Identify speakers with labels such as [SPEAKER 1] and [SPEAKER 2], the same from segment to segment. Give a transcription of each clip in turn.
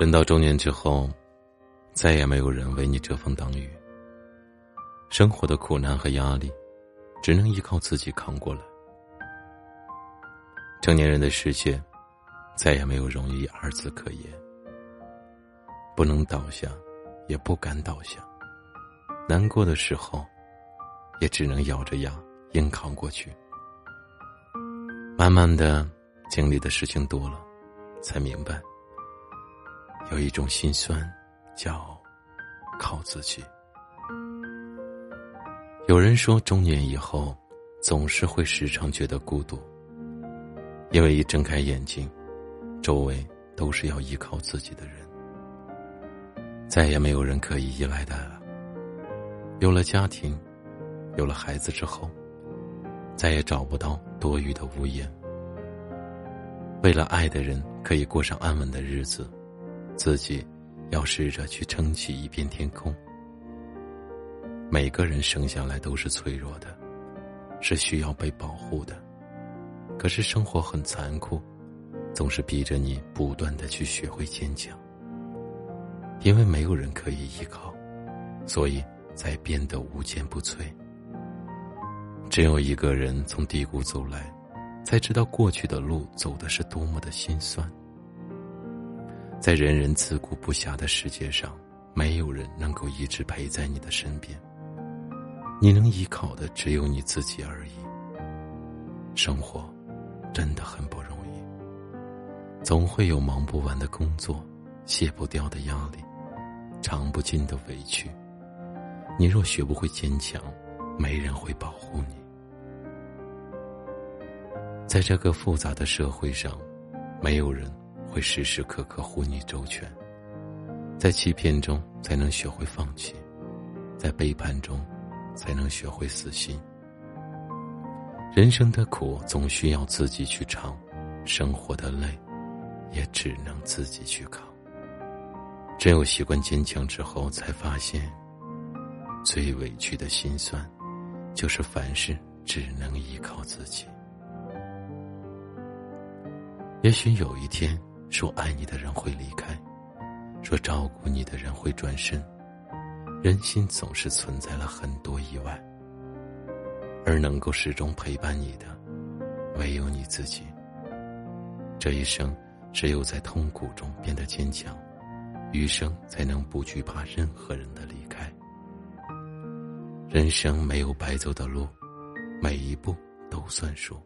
[SPEAKER 1] 人到中年之后，再也没有人为你遮风挡雨。生活的苦难和压力，只能依靠自己扛过来。成年人的世界，再也没有容易二字可言。不能倒下，也不敢倒下。难过的时候，也只能咬着牙硬扛过去。慢慢的，经历的事情多了，才明白，有一种心酸，叫靠自己。有人说，中年以后，总是会时常觉得孤独，因为一睁开眼睛，周围都是要依靠自己的人，再也没有人可以依赖的了。有了家庭，有了孩子之后，再也找不到多余的屋檐。为了爱的人可以过上安稳的日子，自己要试着去撑起一片天空。每个人生下来都是脆弱的，是需要被保护的。可是生活很残酷，总是逼着你不断的去学会坚强。因为没有人可以依靠，所以。才变得无坚不摧。只有一个人从低谷走来，才知道过去的路走的是多么的心酸。在人人自顾不暇的世界上，没有人能够一直陪在你的身边。你能依靠的只有你自己而已。生活真的很不容易，总会有忙不完的工作，卸不掉的压力，尝不尽的委屈。你若学不会坚强，没人会保护你。在这个复杂的社会上，没有人会时时刻刻护你周全。在欺骗中才能学会放弃，在背叛中才能学会死心。人生的苦总需要自己去尝，生活的累也只能自己去扛。只有习惯坚强之后，才发现。最委屈的心酸，就是凡事只能依靠自己。也许有一天，说爱你的人会离开，说照顾你的人会转身，人心总是存在了很多意外，而能够始终陪伴你的，唯有你自己。这一生，只有在痛苦中变得坚强，余生才能不惧怕任何人的离开。人生没有白走的路，每一步都算数。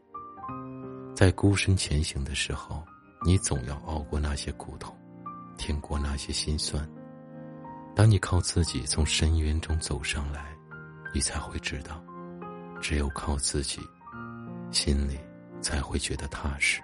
[SPEAKER 1] 在孤身前行的时候，你总要熬过那些苦痛，挺过那些心酸。当你靠自己从深渊中走上来，你才会知道，只有靠自己，心里才会觉得踏实。